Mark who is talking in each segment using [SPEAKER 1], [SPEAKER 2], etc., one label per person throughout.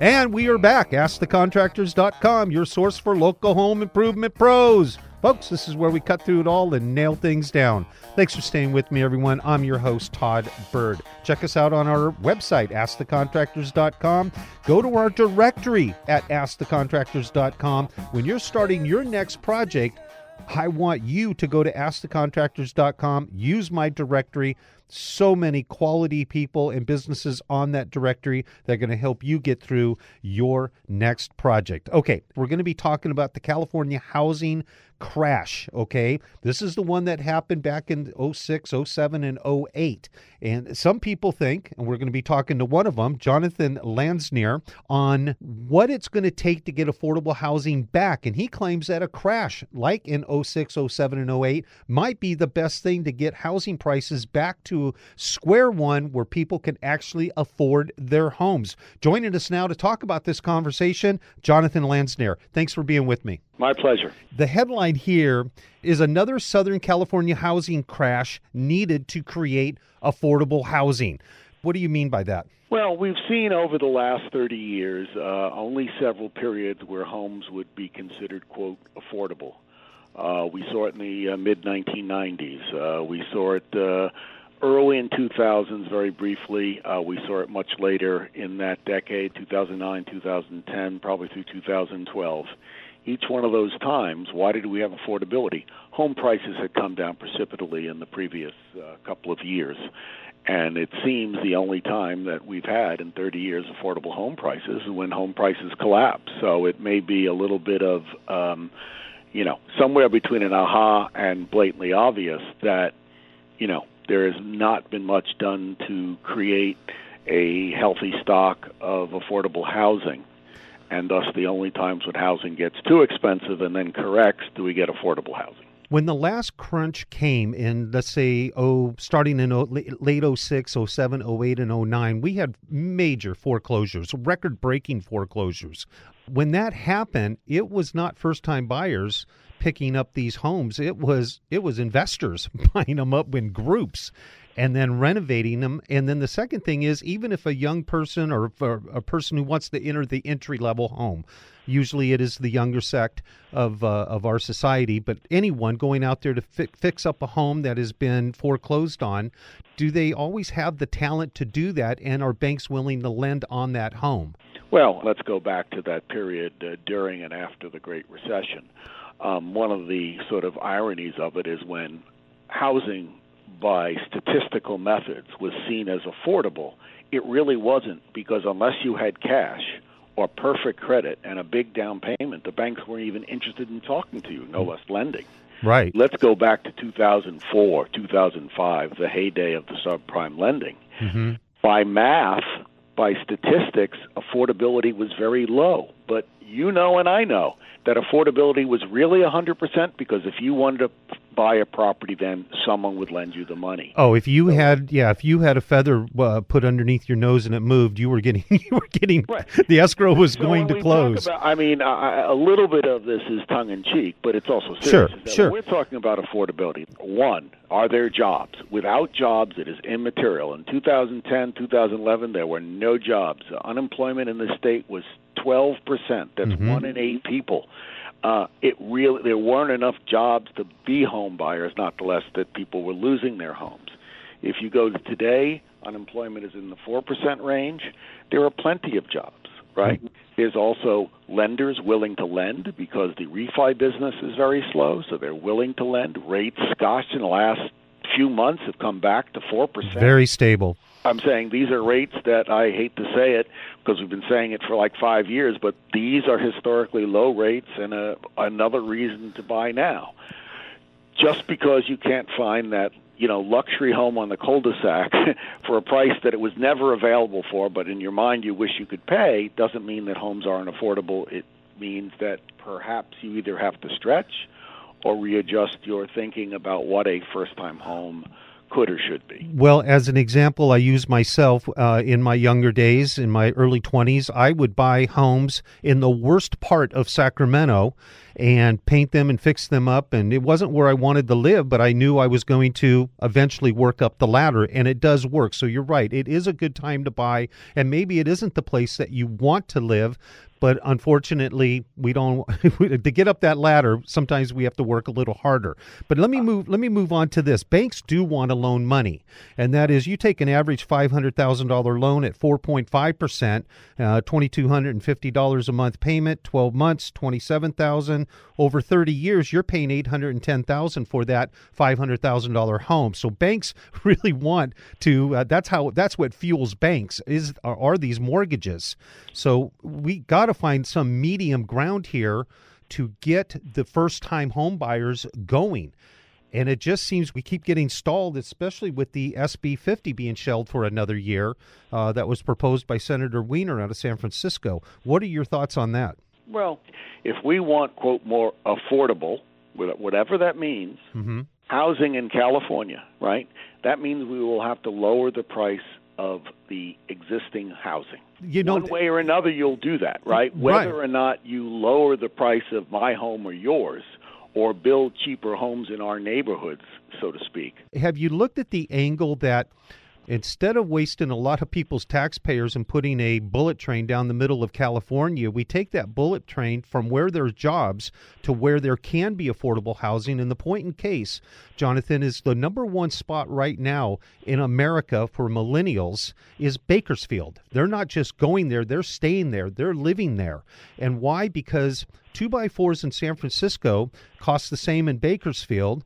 [SPEAKER 1] And we are back. AskTheContractors.com, your source for local home improvement pros. Folks, this is where we cut through it all and nail things down. Thanks for staying with me, everyone. I'm your host, Todd Bird. Check us out on our website, AskTheContractors.com. Go to our directory at AskTheContractors.com. When you're starting your next project, I want you to go to AskTheContractors.com, use my directory so many quality people and businesses on that directory that are going to help you get through your next project. Okay, we're going to be talking about the California housing crash. Okay, this is the one that happened back in 06, 07, and 08. And some people think, and we're going to be talking to one of them, Jonathan Lansner, on what it's going to take to get affordable housing back. And he claims that a crash like in 06, 07, and 08 might be the best thing to get housing prices back to square one where people can actually afford their homes. Joining us now to talk about this conversation, Jonathan Lansner. Thanks for being with me.
[SPEAKER 2] My pleasure.
[SPEAKER 1] The headline here is another Southern California housing crash needed to create affordable housing. What do you mean by that?
[SPEAKER 2] Well, we've seen over the last 30 years uh, only several periods where homes would be considered, quote, affordable. Uh, we saw it in the uh, mid 1990s. Uh, we saw it uh, early in 2000s, very briefly. Uh, we saw it much later in that decade, 2009, 2010, probably through 2012. Each one of those times, why did we have affordability? Home prices had come down precipitously in the previous uh, couple of years. And it seems the only time that we've had in 30 years affordable home prices is when home prices collapse. So it may be a little bit of, um, you know, somewhere between an aha and blatantly obvious that, you know, there has not been much done to create a healthy stock of affordable housing. And thus, the only times when housing gets too expensive and then corrects do we get affordable housing.
[SPEAKER 1] When the last crunch came in, let's say, oh, starting in oh, late 06, 07, 08, and 09, we had major foreclosures, record breaking foreclosures. When that happened, it was not first time buyers picking up these homes. It was it was investors buying them up in groups and then renovating them. And then the second thing is even if a young person or, or a person who wants to enter the entry level home, usually it is the younger sect of uh, of our society, but anyone going out there to fi- fix up a home that has been foreclosed on, do they always have the talent to do that? And are banks willing to lend on that home?
[SPEAKER 2] Well, let's go back to that period uh, during and after the Great Recession um, one of the sort of ironies of it is when housing by statistical methods was seen as affordable, it really wasn't because unless you had cash or perfect credit and a big down payment, the banks weren't even interested in talking to you, no less lending.
[SPEAKER 1] Right.
[SPEAKER 2] Let's go back to 2004, 2005, the heyday of the subprime lending. Mm-hmm. By math, by statistics, affordability was very low. But you know and I know that affordability was really 100% because if you wanted to buy a property, then someone would lend you the money.
[SPEAKER 1] Oh, if you so, had, yeah, if you had a feather uh, put underneath your nose and it moved, you were getting, you were getting, right. the escrow was so going to close.
[SPEAKER 2] About, I mean, a little bit of this is tongue in cheek, but it's also
[SPEAKER 1] serious. Sure, sure.
[SPEAKER 2] We're talking about affordability. One, are there jobs? Without jobs, it is immaterial. In 2010, 2011, there were no jobs. Unemployment in the state was 12%. That's mm-hmm. one in eight people uh, it really there weren't enough jobs to be home buyers. Not the less that people were losing their homes. If you go to today, unemployment is in the four percent range. There are plenty of jobs, right? Mm-hmm. There's also lenders willing to lend because the refi business is very slow, so they're willing to lend. Rates, gosh, in the last few months have come back to four percent.
[SPEAKER 1] Very stable.
[SPEAKER 2] I'm saying these are rates that I hate to say it because we've been saying it for like five years, but these are historically low rates and a, another reason to buy now. Just because you can't find that you know luxury home on the cul-de-sac for a price that it was never available for, but in your mind you wish you could pay, doesn't mean that homes aren't affordable. It means that perhaps you either have to stretch or readjust your thinking about what a first-time home could or should be.
[SPEAKER 1] Well, as an example, I use myself uh, in my younger days, in my early 20s. I would buy homes in the worst part of Sacramento and paint them and fix them up. And it wasn't where I wanted to live, but I knew I was going to eventually work up the ladder, and it does work. So you're right. It is a good time to buy, and maybe it isn't the place that you want to live, but unfortunately we don't to get up that ladder sometimes we have to work a little harder. But let me move let me move on to this. Banks do want to loan money and that is you take an average $500000 loan at 4.5% uh, $2250 a month payment 12 months 27000 over 30 years you're paying 810000 for that $500000 home. So banks really want to uh, that's how that's what fuels banks is are, are these mortgages. So we got got to find some medium ground here to get the first time home buyers going. And it just seems we keep getting stalled, especially with the SB 50 being shelved for another year uh, that was proposed by Senator Wiener out of San Francisco. What are your thoughts on that?
[SPEAKER 2] Well, if we want, quote, more affordable, whatever that means, mm-hmm. housing in California, right, that means we will have to lower the price of the existing housing. You know, One way or another, you'll do that, right? Whether
[SPEAKER 1] right.
[SPEAKER 2] or not you lower the price of my home or yours, or build cheaper homes in our neighborhoods, so to speak.
[SPEAKER 1] Have you looked at the angle that Instead of wasting a lot of people's taxpayers and putting a bullet train down the middle of California, we take that bullet train from where there's jobs to where there can be affordable housing. And the point in case, Jonathan, is the number one spot right now in America for millennials is Bakersfield. They're not just going there, they're staying there, they're living there. And why? Because two by fours in San Francisco cost the same in Bakersfield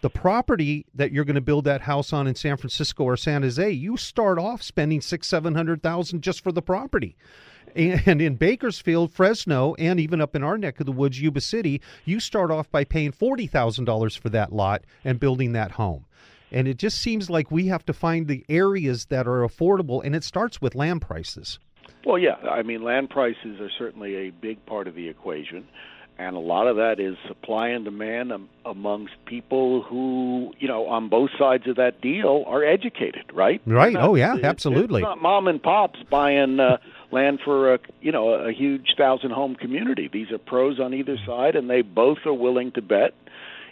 [SPEAKER 1] the property that you're going to build that house on in San Francisco or San Jose, you start off spending six, seven hundred thousand just for the property. And in Bakersfield, Fresno, and even up in our neck of the woods, Yuba City, you start off by paying forty thousand dollars for that lot and building that home. And it just seems like we have to find the areas that are affordable, and it starts with land prices.
[SPEAKER 2] Well, yeah, I mean, land prices are certainly a big part of the equation and a lot of that is supply and demand amongst people who, you know, on both sides of that deal are educated, right?
[SPEAKER 1] Right. Not, oh yeah, absolutely.
[SPEAKER 2] It's not mom and pops buying uh, land for a, you know, a huge thousand home community. These are pros on either side, and they both are willing to bet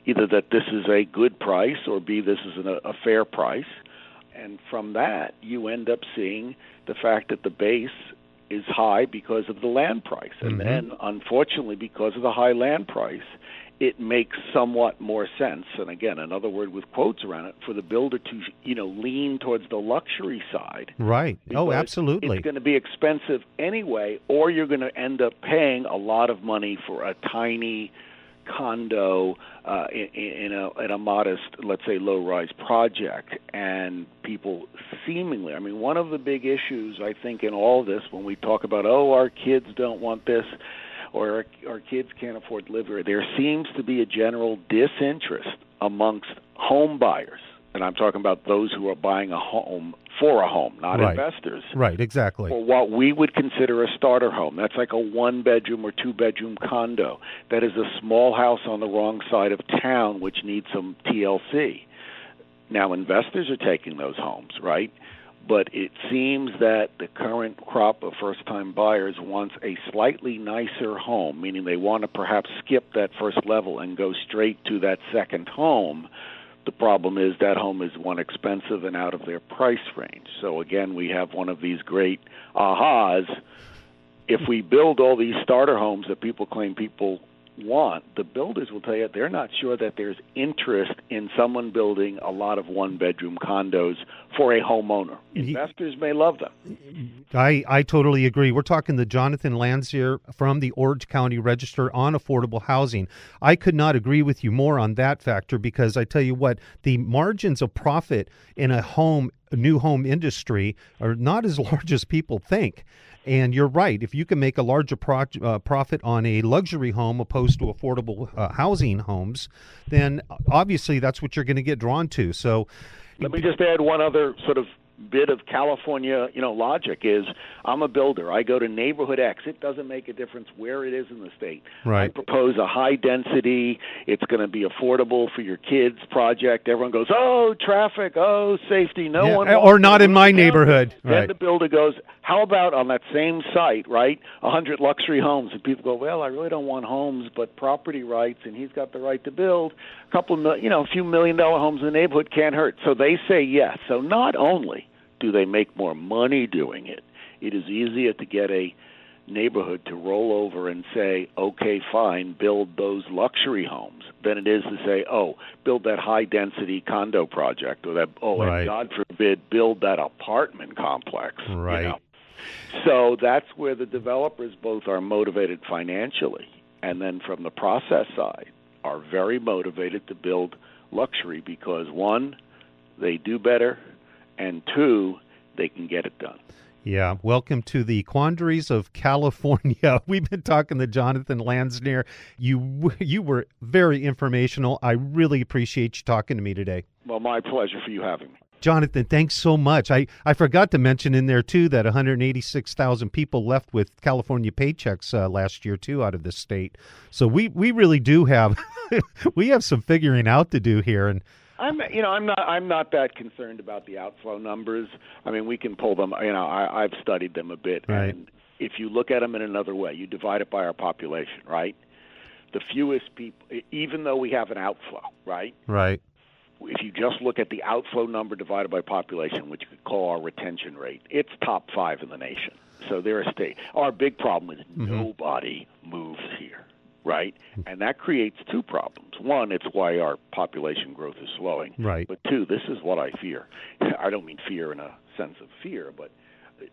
[SPEAKER 2] either that this is a good price or b this is an, a fair price. And from that, you end up seeing the fact that the base is high because of the land price. And mm-hmm. then, unfortunately, because of the high land price, it makes somewhat more sense. And again, another word with quotes around it for the builder to, you know, lean towards the luxury side.
[SPEAKER 1] Right. Oh, absolutely.
[SPEAKER 2] It's going to be expensive anyway, or you're going to end up paying a lot of money for a tiny condo uh, in, in, a, in a modest, let's say, low-rise project, and people seemingly, I mean, one of the big issues I think in all this when we talk about, oh, our kids don't want this, or our, our kids can't afford to live here, there seems to be a general disinterest amongst home buyers. And I'm talking about those who are buying a home for a home, not
[SPEAKER 1] right.
[SPEAKER 2] investors.
[SPEAKER 1] Right, exactly.
[SPEAKER 2] For what we would consider a starter home. That's like a one bedroom or two bedroom condo. That is a small house on the wrong side of town which needs some TLC. Now, investors are taking those homes, right? But it seems that the current crop of first time buyers wants a slightly nicer home, meaning they want to perhaps skip that first level and go straight to that second home the problem is that home is one expensive and out of their price range. So again, we have one of these great ahas. If we build all these starter homes that people claim people want, the builders will tell you they're not sure that there's interest in someone building a lot of one bedroom condos for a homeowner. Investors may love them.
[SPEAKER 1] I, I totally agree. We're talking to Jonathan Lansner from the Orange County Register on affordable housing. I could not agree with you more on that factor because I tell you what, the margins of profit in a home new home industry are not as large as people think. And you're right. If you can make a larger pro- uh, profit on a luxury home opposed to affordable uh, housing homes, then obviously that's what you're going to get drawn to. So,
[SPEAKER 2] let me just add one other sort of bit of California, you know, logic is I'm a builder. I go to neighborhood X. It doesn't make a difference where it is in the state.
[SPEAKER 1] Right.
[SPEAKER 2] I propose a high density, it's going to be affordable for your kids project. Everyone goes, "Oh, traffic, oh, safety." No
[SPEAKER 1] Yeah,
[SPEAKER 2] one
[SPEAKER 1] or not in my neighborhood.
[SPEAKER 2] Then
[SPEAKER 1] Right.
[SPEAKER 2] the builder goes, "How about on that same site, right? A hundred luxury homes." And people go, "Well, I really don't want homes, but property rights, and he's got the right to build a couple of, mil- you know, a few million dollar homes in the neighborhood can't hurt." So they say yes. So not only do they make more money doing it, it is easier to get a neighborhood to roll over and say, okay, fine, build those luxury homes than it is to say, oh, build that high density condo project or that, oh,
[SPEAKER 1] Right.
[SPEAKER 2] and God forbid, build that apartment complex. you
[SPEAKER 1] Right.
[SPEAKER 2] know. So that's where the developers both are motivated financially and then from the process side are very motivated to build luxury because one, they do better, and two, they can get it done.
[SPEAKER 1] Yeah, welcome to the quandaries of California. We've been talking to Jonathan Lansner. You you were very informational. I really appreciate you talking to me today.
[SPEAKER 2] Well, my pleasure for you having me.
[SPEAKER 1] Jonathan, thanks so much. I, I forgot to mention in there too that 186,000 people left with California paychecks uh, last year too out of the state. So we, we really do have we have some figuring out to do here and
[SPEAKER 2] I'm, you know, I'm not, I'm not that concerned about the outflow numbers. I mean, we can pull them. You know, I, I've studied them a bit,
[SPEAKER 1] Right.
[SPEAKER 2] and if you look at them in another way, you divide it by our population, right? The fewest people, even though we have an outflow, right?
[SPEAKER 1] right.
[SPEAKER 2] If you just look at the outflow number divided by population, which you could call our retention rate, it's top five in the nation. So they're a state. Our big problem is
[SPEAKER 1] Mm-hmm.
[SPEAKER 2] nobody moves here, right? And that creates two problems. One, it's why our population growth is slowing.
[SPEAKER 1] Right.
[SPEAKER 2] But two, this is what I fear. I don't mean fear in a sense of fear, but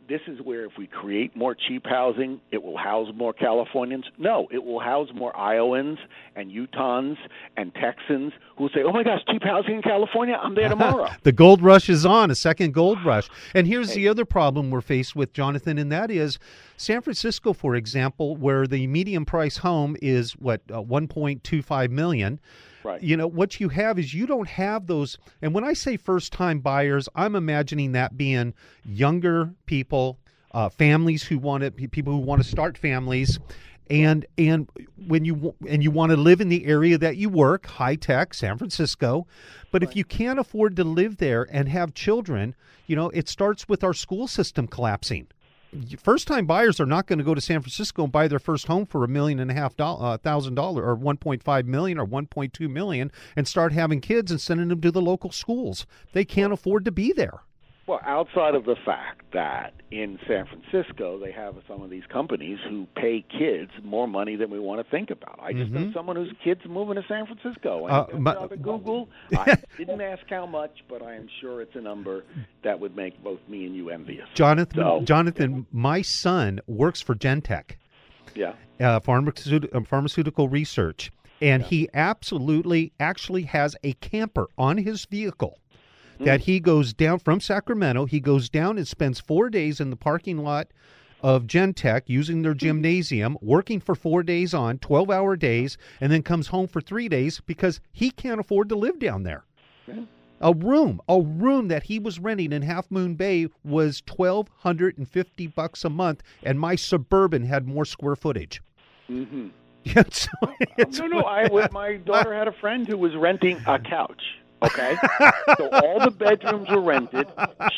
[SPEAKER 2] this is where if we create more cheap housing, it will house more Californians. No, it will house more Iowans and Utahns and Texans who will say, "Oh my gosh, cheap housing in California! I'm there tomorrow."
[SPEAKER 1] the gold rush is on, a second gold rush. And here's the other problem we're faced with, Jonathan, and that is San Francisco, for example, where the median price home is what uh, 1.25 million.
[SPEAKER 2] Right.
[SPEAKER 1] You know, what you have is you don't have those. And when I say first time buyers, I'm imagining that being younger people, uh, families who want to, people who want to start families. And and when you and you want to live in the area that you work, high tech, San Francisco, but if you can't afford to live there and have children, you know it starts with our school system collapsing first time buyers are not going to go to San Francisco and buy their first home for a million and a half uh, thousand dollar or 1.5 million or 1.2 million and start having kids and sending them to the local schools. They can't afford to be there.
[SPEAKER 2] Well, outside of the fact that in San Francisco they have some of these companies who pay kids more money than we want to think about. I just know someone whose kids moving to San Francisco. I
[SPEAKER 1] Uh, my-
[SPEAKER 2] Google. I didn't ask how much, but I am sure it's a number that would make both me and you envious.
[SPEAKER 1] Jonathan,
[SPEAKER 2] So-
[SPEAKER 1] Jonathan, my son works for Genentech.
[SPEAKER 2] Yeah.
[SPEAKER 1] uh, pharmaceutical, pharmaceutical research, and he absolutely actually has a camper on his vehicle that he goes down from Sacramento. He goes down and spends four days in the parking lot of Genentech using their gymnasium, working for four days on, 12 hour days, and then comes home for three days because he can't afford to live down there. A room, a room that he was renting in Half Moon Bay was twelve hundred and fifty bucks a month, and my suburban had more square footage.
[SPEAKER 2] Mm-hmm.
[SPEAKER 1] Yeah, so
[SPEAKER 2] No, no. I my daughter had a friend who was renting a couch. Okay, so all the bedrooms were rented.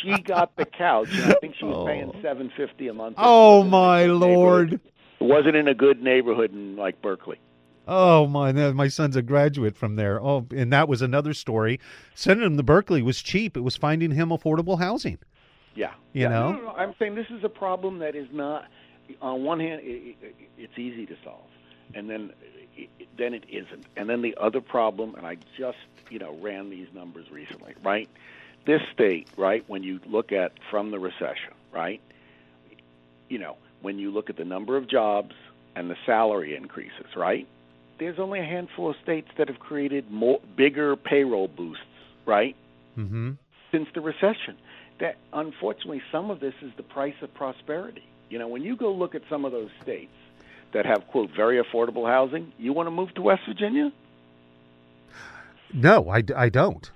[SPEAKER 2] She got the couch, and I think she was paying oh. seven fifty a month.
[SPEAKER 1] oh my
[SPEAKER 2] in a good
[SPEAKER 1] lord!
[SPEAKER 2] It wasn't in a good neighborhood in like Berkeley.
[SPEAKER 1] Oh my! My son's a graduate from there. Oh, and that was another story. Sending him to Berkeley was cheap. It was finding him affordable housing.
[SPEAKER 2] Yeah,
[SPEAKER 1] You
[SPEAKER 2] Yeah,
[SPEAKER 1] know?
[SPEAKER 2] No, no, no. I'm saying this is a problem that is not. On one hand, i i it's easy to solve, and then i i then it isn't. And then the other problem, and I just you know ran these numbers recently, right? This state, right? When you look at from the recession, right? You know, when you look at the number of jobs and the salary increases, right? There's only a handful of states that have created more bigger payroll boosts, right?
[SPEAKER 1] Mm-hmm.
[SPEAKER 2] since the recession. That unfortunately, some of this is the price of prosperity. You know, when you go look at some of those states that have quote very affordable housing, you want to move to West Virginia?
[SPEAKER 1] No, I, I don't.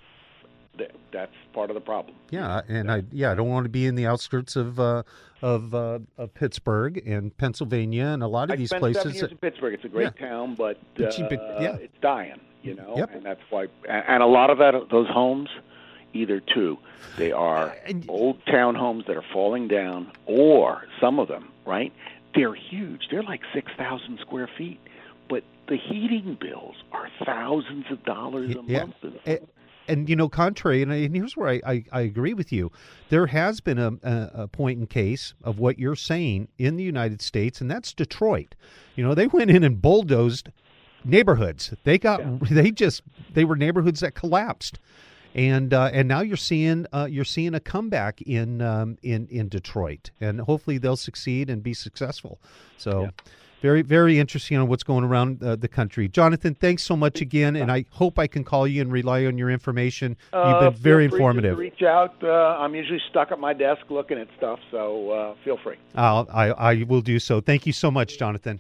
[SPEAKER 2] that's part of the problem.
[SPEAKER 1] Yeah, and I yeah I don't want to be in the outskirts of uh, of, uh, of Pittsburgh and Pennsylvania and a lot of
[SPEAKER 2] I
[SPEAKER 1] these
[SPEAKER 2] spent
[SPEAKER 1] places.
[SPEAKER 2] Seven years in Pittsburgh. It's a great
[SPEAKER 1] Yeah.
[SPEAKER 2] town, but, uh,
[SPEAKER 1] yeah.
[SPEAKER 2] it's dying. You know,
[SPEAKER 1] Yep.
[SPEAKER 2] and that's why. And a lot of that, those homes, either two, they are old townhomes that are falling down, or some of them, right? They're huge. They're like six thousand square feet, but the heating bills are thousands of dollars a
[SPEAKER 1] Yeah.
[SPEAKER 2] month.
[SPEAKER 1] and, and you know, contrary, and, I, and here's where I, I, I agree with you. There has been a, a, a point in case of what you're saying in the United States, and that's Detroit. You know, they went in and bulldozed neighborhoods. They got
[SPEAKER 2] Yeah.
[SPEAKER 1] they just they were neighborhoods that collapsed. And uh, and now you're seeing uh, you're seeing a comeback in um, in in Detroit, and hopefully they'll succeed and be successful. So,
[SPEAKER 2] Yeah.
[SPEAKER 1] very very interesting on what's going around uh, the country. Jonathan, thanks so much again, and I hope I can call you and rely on your information. You've
[SPEAKER 2] Uh,
[SPEAKER 1] been very
[SPEAKER 2] free
[SPEAKER 1] informative.
[SPEAKER 2] To reach out. Uh, I'm usually stuck at my desk looking at stuff, so uh, feel free.
[SPEAKER 1] I'll, I I will do so. Thank you so much, Jonathan.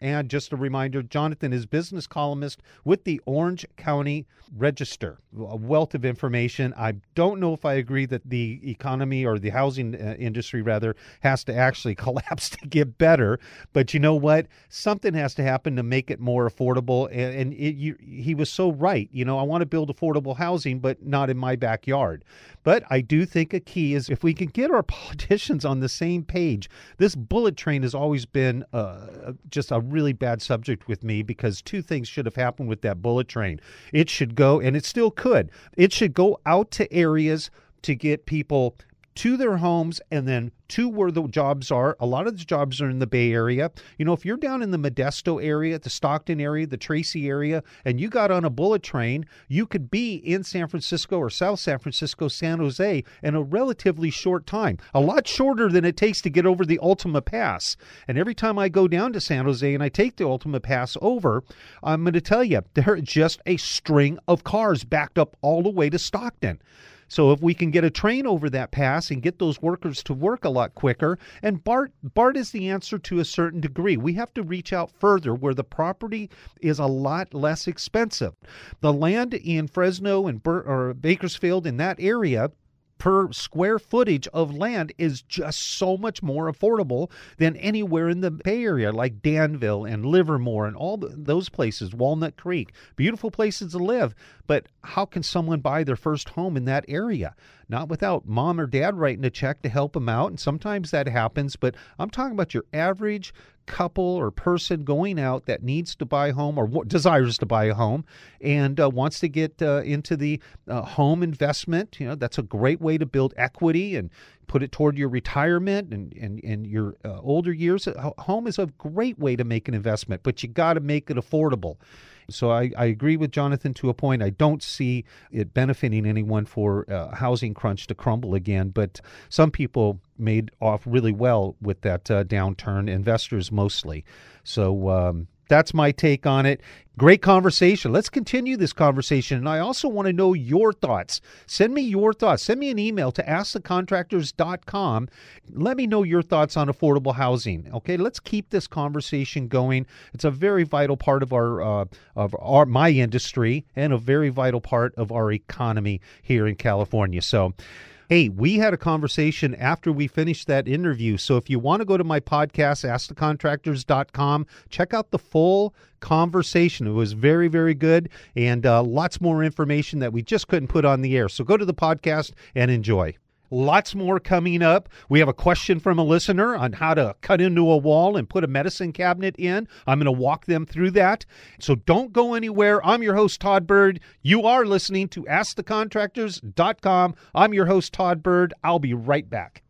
[SPEAKER 1] And just a reminder Jonathan is business columnist with the Orange County Register. A wealth of information. I don't know if I agree that the economy or the housing uh, industry, rather, has to actually collapse to get better. But you know what? Something has to happen to make it more affordable. And, and it, you, he was so right. You know, I want to build affordable housing, but not in my backyard. But I do think a key is if we can get our politicians on the same page. This bullet train has always been uh, just a really bad subject with me because two things should have happened with that bullet train. It should go, and it still could, it should go out to areas to get people to their homes and then to where the jobs are. A lot of the jobs are in the Bay Area. You know, if you're down in the Modesto area, the Stockton area, the Tracy area, and you got on a bullet train, you could be in San Francisco or South San Francisco, San Jose in a relatively short time. A lot shorter than it takes to get over the Altamont Pass. And every time I go down to San Jose and I take the Altamont Pass over, I'm going to tell you, there are just a string of cars backed up all the way to Stockton. So if we can get a train over that pass and get those workers to work a lot quicker, and BART BART is the answer to a certain degree. We have to reach out further where the property is a lot less expensive. The land in Fresno and Bur- or Bakersfield in that area per square footage of land is just so much more affordable than anywhere in the Bay Area, like Danville and Livermore and all th those places, Walnut Creek. Beautiful places to live. But how can someone buy their first home in that area? Not without mom or dad writing a check to help them out. And sometimes that happens. But I'm talking about your average couple or person going out that needs to buy a home or desires to buy a home and uh, wants to get uh, into the uh, home investment you know that's a great way to build equity and put it toward your retirement and, and, and your uh, older years home is a great way to make an investment but you got to make it affordable so I, I agree with Jonathan to a point. I don't see it benefiting anyone for uh, housing crunch to crumble again, but some people made off really well with that uh, downturn, investors mostly. So um, that's my take on it. Great conversation. Let's continue this conversation. And I also want to know your thoughts. Send me your thoughts. Send me an email to askthecontractors.com. Let me know your thoughts on affordable housing. Okay, let's keep this conversation going. It's a very vital part of our uh, of our my industry and a very vital part of our economy here in California. So Hey, we had a conversation after we finished that interview. So if you want to go to my podcast, askthecontractors.com, check out the full conversation. It was very, very good and uh, lots more information that we just couldn't put on the air. So go to the podcast and enjoy. Lots more coming up. We have a question from a listener on how to cut into a wall and put a medicine cabinet in. I'm going to walk them through that. So don't go anywhere. I'm your host, Todd Bird. You are listening to AskTheContractors.com. I'm your host, Todd Bird. I'll be right back.